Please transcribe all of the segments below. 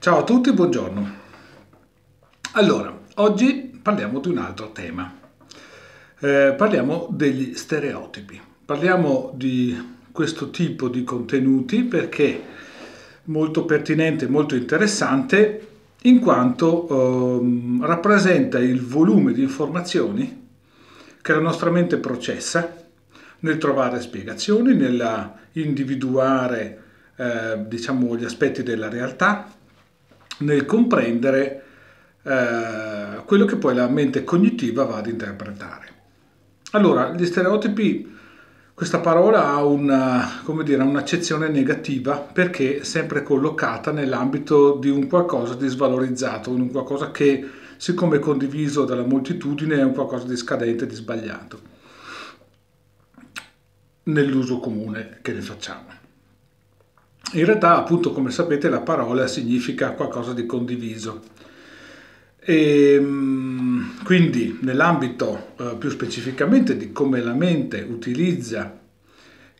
Ciao a tutti, buongiorno. Allora, oggi parliamo di un altro tema. Eh, parliamo degli stereotipi. Parliamo di questo tipo di contenuti perché molto pertinente, molto interessante in quanto eh, rappresenta il volume di informazioni che la nostra mente processa nel trovare spiegazioni, nella individuare eh, diciamo, gli aspetti della realtà, nel comprendere eh, quello che poi la mente cognitiva va ad interpretare. Allora, gli stereotipi, questa parola ha una, dire, un'accezione negativa perché è sempre collocata nell'ambito di un qualcosa di svalorizzato, un qualcosa che, siccome è condiviso dalla moltitudine, è un qualcosa di scadente, di sbagliato, nell'uso comune che ne facciamo. In realtà, appunto, come sapete, la parola significa qualcosa di condiviso. E, ehm, quindi, nell'ambito eh, più specificamente di come la mente utilizza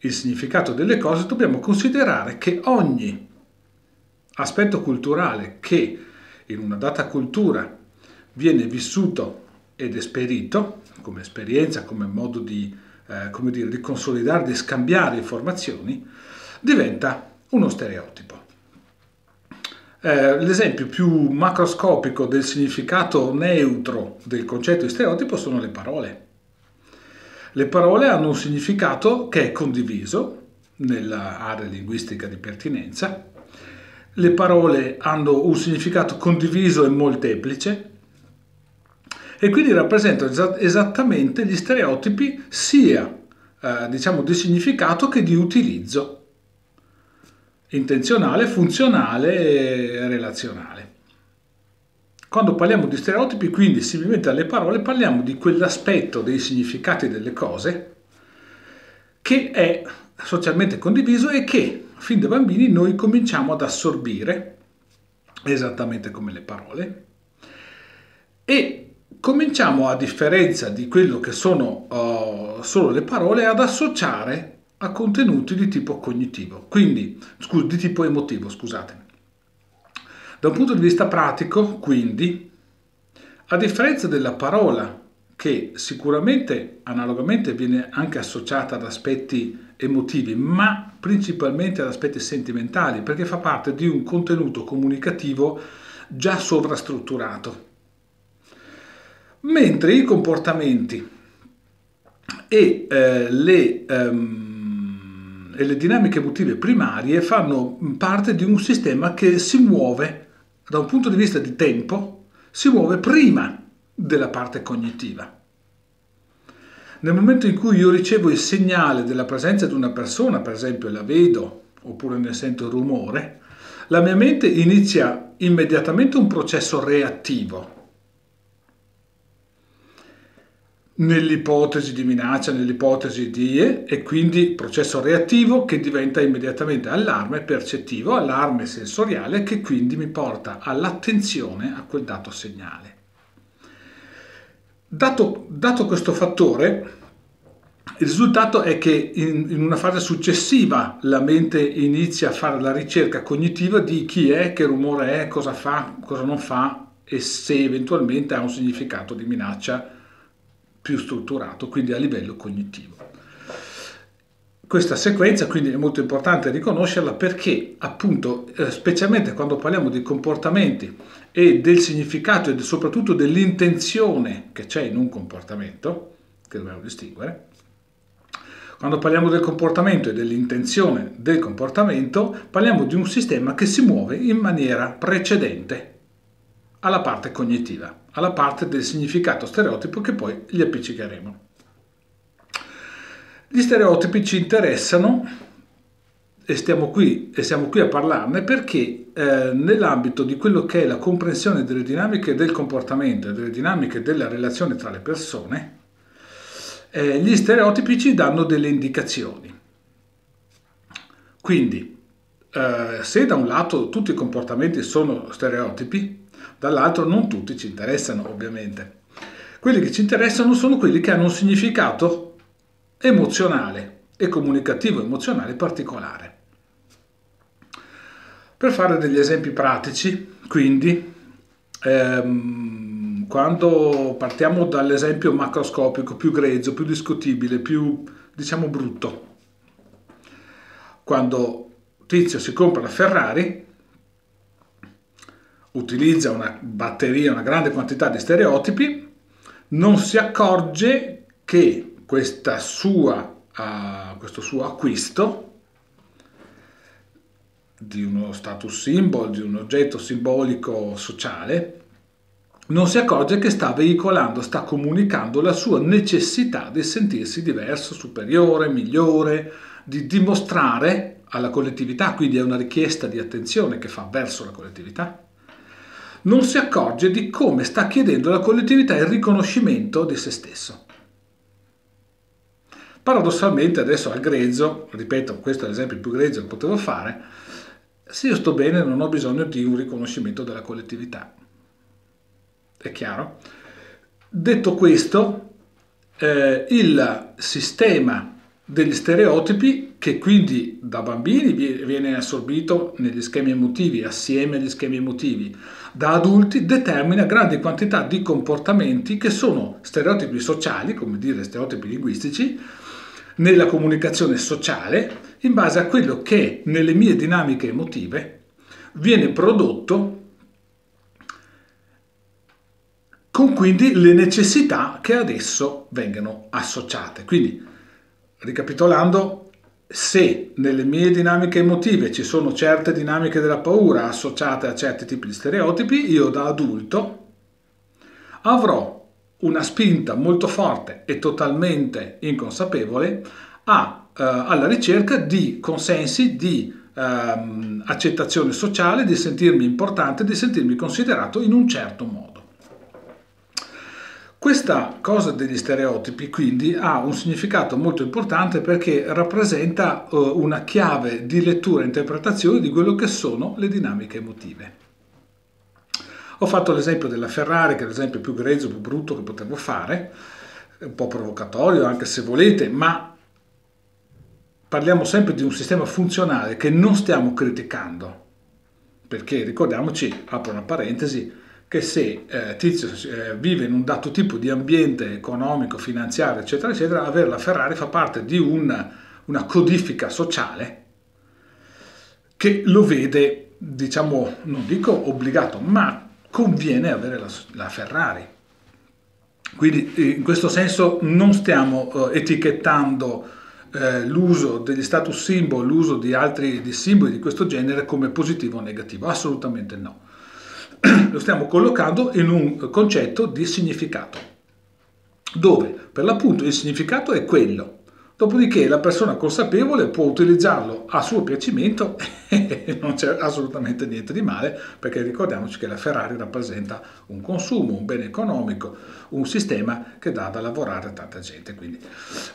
il significato delle cose, dobbiamo considerare che ogni aspetto culturale che in una data cultura viene vissuto ed esperito come esperienza, come modo di, eh, come dire, di consolidare, di scambiare informazioni, diventa uno stereotipo. Eh, l'esempio più macroscopico del significato neutro del concetto di stereotipo sono le parole. Le parole hanno un significato che è condiviso nell'area linguistica di pertinenza. Le parole hanno un significato condiviso e molteplice e quindi rappresentano esattamente gli stereotipi sia eh, diciamo di significato che di utilizzo intenzionale, funzionale e relazionale. Quando parliamo di stereotipi, quindi similmente alle parole, parliamo di quell'aspetto dei significati delle cose che è socialmente condiviso e che fin da bambini noi cominciamo ad assorbire, esattamente come le parole, e cominciamo a differenza di quello che sono uh, solo le parole ad associare a contenuti di tipo cognitivo, quindi scu- di tipo emotivo, scusate. Da un punto di vista pratico, quindi, a differenza della parola che sicuramente analogamente viene anche associata ad aspetti emotivi, ma principalmente ad aspetti sentimentali, perché fa parte di un contenuto comunicativo già sovrastrutturato. Mentre i comportamenti e eh, le um, e le dinamiche emotive primarie fanno parte di un sistema che si muove da un punto di vista di tempo, si muove prima della parte cognitiva. Nel momento in cui io ricevo il segnale della presenza di una persona, per esempio la vedo oppure ne sento il rumore, la mia mente inizia immediatamente un processo reattivo nell'ipotesi di minaccia, nell'ipotesi di e quindi processo reattivo che diventa immediatamente allarme percettivo, allarme sensoriale che quindi mi porta all'attenzione a quel dato segnale. Dato, dato questo fattore, il risultato è che in, in, una fase successiva la mente inizia a fare la ricerca cognitiva di chi è, che rumore è, cosa fa, cosa non fa e se eventualmente ha un significato di minaccia più strutturato, quindi a livello cognitivo. Questa sequenza quindi è molto importante riconoscerla perché appunto, eh, specialmente quando parliamo di comportamenti e del significato e soprattutto dell'intenzione che c'è in un comportamento, che dobbiamo distinguere, quando parliamo del comportamento e dell'intenzione del comportamento, parliamo di un sistema che si muove in maniera precedente alla parte cognitiva, alla parte del significato stereotipo che poi gli appiccicheremo. Gli stereotipi ci interessano e stiamo qui e siamo qui a parlarne perché eh, nell'ambito di quello che è la comprensione delle dinamiche del comportamento e delle dinamiche della relazione tra le persone, eh, gli stereotipi ci danno delle indicazioni. Quindi, eh, se da un lato tutti i comportamenti sono stereotipi, dall'altro non tutti ci interessano ovviamente. Quelli che ci interessano sono quelli che hanno un significato emozionale e comunicativo emozionale particolare. Per fare degli esempi pratici, quindi, ehm, quando partiamo dall'esempio macroscopico più grezzo, più discutibile, più, diciamo, brutto, quando Tizio si compra la Ferrari, utilizza una batteria, una grande quantità di stereotipi, non si accorge che sua, uh, questo suo acquisto di uno status symbol, di un oggetto simbolico sociale, non si accorge che sta veicolando, sta comunicando la sua necessità di sentirsi diverso, superiore, migliore, di dimostrare alla collettività, quindi è una richiesta di attenzione che fa verso la collettività non si accorge di come sta chiedendo alla collettività il riconoscimento di se stesso. Paradossalmente adesso al grezzo, ripeto, questo è l'esempio più grezzo che potevo fare, se io sto bene non ho bisogno di un riconoscimento della collettività. È chiaro? Detto questo, eh, il sistema degli stereotipi che quindi da bambini viene assorbito negli schemi emotivi, assieme agli schemi emotivi, da adulti determina grandi quantità di comportamenti che sono stereotipi sociali, come dire stereotipi linguistici, nella comunicazione sociale, in base a quello che nelle mie dinamiche emotive viene prodotto con quindi le necessità che adesso vengono associate. Quindi, ricapitolando, se nelle mie dinamiche emotive ci sono certe dinamiche della paura associate a certi tipi di stereotipi, io da adulto avrò una spinta molto forte e totalmente inconsapevole a, eh, alla ricerca di consensi, di ehm, accettazione sociale, di sentirmi importante, di sentirmi considerato in un certo modo. Questa cosa degli stereotipi quindi ha un significato molto importante perché rappresenta uh, una chiave di lettura e interpretazione di quello che sono le dinamiche emotive. Ho fatto l'esempio della Ferrari, che è l'esempio più grezzo, più brutto che potevo fare, un po' provocatorio anche se volete, ma parliamo sempre di un sistema funzionale che non stiamo criticando, perché ricordiamoci, apro una parentesi, che se eh, Tizio eh, vive in un dato tipo di ambiente economico, finanziario, eccetera, eccetera, avere la Ferrari fa parte di una, una codifica sociale che lo vede, diciamo, non dico obbligato, ma conviene avere la, la Ferrari. Quindi eh, in questo senso non stiamo eh, etichettando eh, l'uso degli status symbol, l'uso di altri di simboli di questo genere come positivo o negativo, assolutamente no lo stiamo collocando in un concetto di significato, dove per l'appunto il significato è quello. Dopodiché la persona consapevole può utilizzarlo a suo piacimento e non c'è assolutamente niente di male, perché ricordiamoci che la Ferrari rappresenta un consumo, un bene economico, un sistema che dà da lavorare a tanta gente. Quindi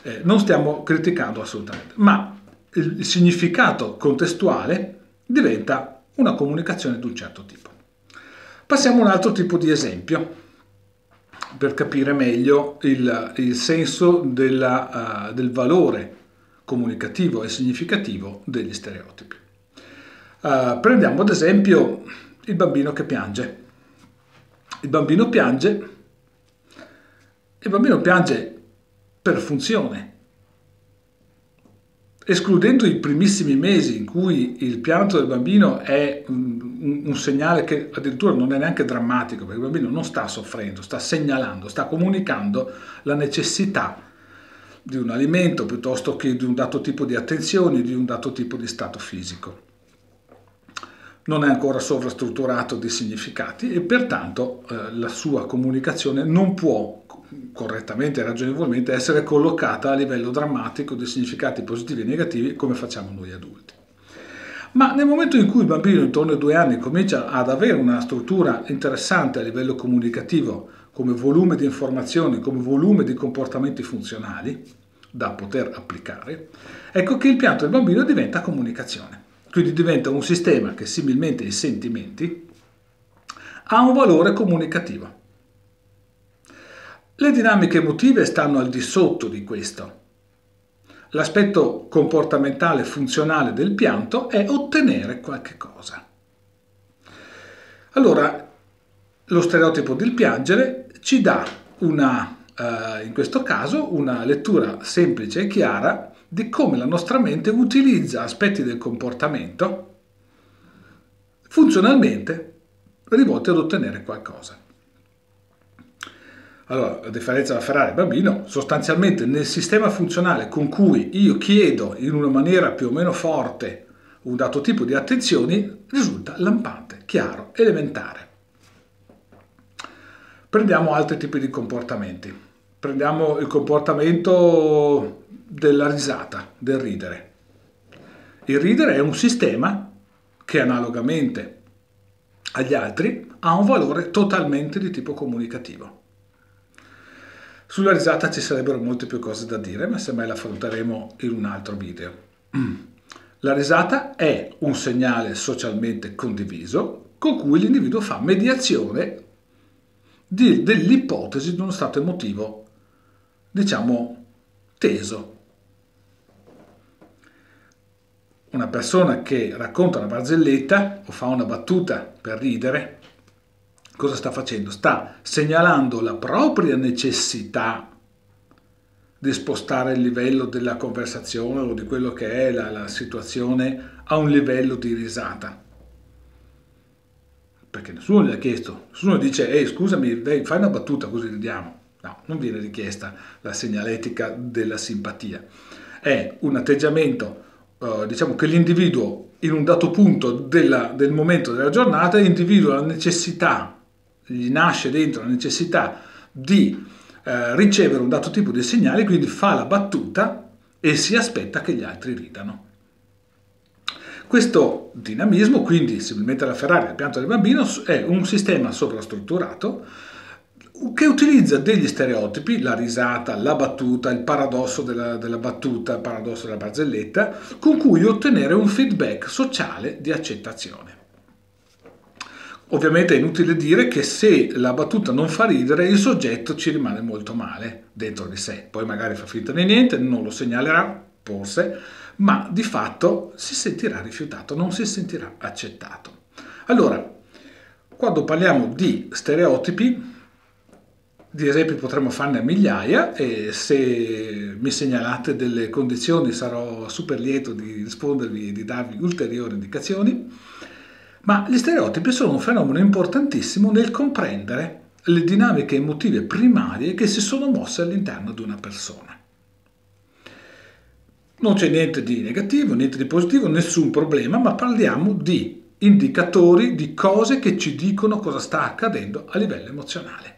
eh, non stiamo criticando assolutamente, ma il significato contestuale diventa una comunicazione di un certo tipo. Passiamo a un altro tipo di esempio per capire meglio il, il senso della, uh, del valore comunicativo e significativo degli stereotipi. Uh, prendiamo ad esempio il bambino che piange. Il bambino piange, il bambino piange per funzione, escludendo i primissimi mesi in cui il pianto del bambino è un, un, segnale che addirittura non è neanche drammatico, perché il bambino non sta soffrendo, sta segnalando, sta comunicando la necessità di un alimento piuttosto che di un dato tipo di attenzione, di un dato tipo di stato fisico. Non è ancora sovrastrutturato di significati e pertanto eh, la sua comunicazione non può correttamente e ragionevolmente essere collocata a livello drammatico di significati positivi e negativi come facciamo noi adulti. Ma nel momento in cui il bambino intorno ai due anni comincia ad avere una struttura interessante a livello comunicativo, come volume di informazioni, come volume di comportamenti funzionali da poter applicare, ecco che il pianto del bambino diventa comunicazione. Quindi diventa un sistema che similmente ai sentimenti ha un valore comunicativo. Le dinamiche emotive stanno al di sotto di questo. L'aspetto comportamentale funzionale del pianto è ottenere qualche cosa. Allora, lo stereotipo del piangere ci dà una, eh, in questo caso, una lettura semplice e chiara di come la nostra mente utilizza aspetti del comportamento funzionalmente rivolti ad ottenere qualcosa. Allora, la differenza da Ferrari e bambino, sostanzialmente nel sistema funzionale con cui io chiedo in una maniera più o meno forte un dato tipo di attenzioni, risulta lampante, chiaro, elementare. Prendiamo altri tipi di comportamenti. Prendiamo il comportamento della risata, del ridere. Il ridere è un sistema che analogamente agli altri ha un valore totalmente di tipo comunicativo. Sulla risata ci sarebbero molte più cose da dire, ma semmai la affronteremo in un altro video. La risata è un segnale socialmente condiviso con cui l'individuo fa mediazione di, dell'ipotesi di uno stato emotivo, diciamo, teso. Una persona che racconta una barzelletta o fa una battuta per ridere, cosa sta facendo? Sta segnalando la propria necessità di spostare il livello della conversazione o di quello che è la, la situazione a un livello di risata perché nessuno gli ha chiesto, nessuno dice ehi scusami, dai, fai una battuta così ridiamo. No, non viene richiesta la segnaletica della simpatia. È un atteggiamento, eh, diciamo che l'individuo in un dato punto della, del momento della giornata individua la necessità, gli nasce dentro la necessità di eh, ricevere un dato tipo di segnale, quindi fa la battuta e si aspetta che gli altri ridano. Questo dinamismo, quindi similmente alla Ferrari, il pianto del bambino, è un sistema sovrastrutturato che utilizza degli stereotipi, la risata, la battuta, il paradosso della, della, battuta, il paradosso della barzelletta, con cui ottenere un feedback sociale di accettazione. Ovviamente è inutile dire che se la battuta non fa ridere, il soggetto ci rimane molto male dentro di sé, poi magari fa finta di niente, non lo segnalerà, forse, ma di fatto si sentirà rifiutato, non si sentirà accettato. Allora, quando parliamo di stereotipi, di esempi potremmo farne migliaia e se mi segnalate delle condizioni sarò super lieto di rispondervi e di darvi ulteriori indicazioni, ma gli stereotipi sono un fenomeno importantissimo nel comprendere le dinamiche emotive primarie che si sono mosse all'interno di una persona. Non c'è niente di negativo, niente di positivo, nessun problema, ma parliamo di indicatori, di cose che ci dicono cosa sta accadendo a livello emozionale.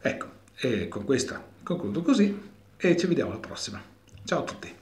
Ecco, e con questa concludo così e ci vediamo alla prossima. Ciao a tutti.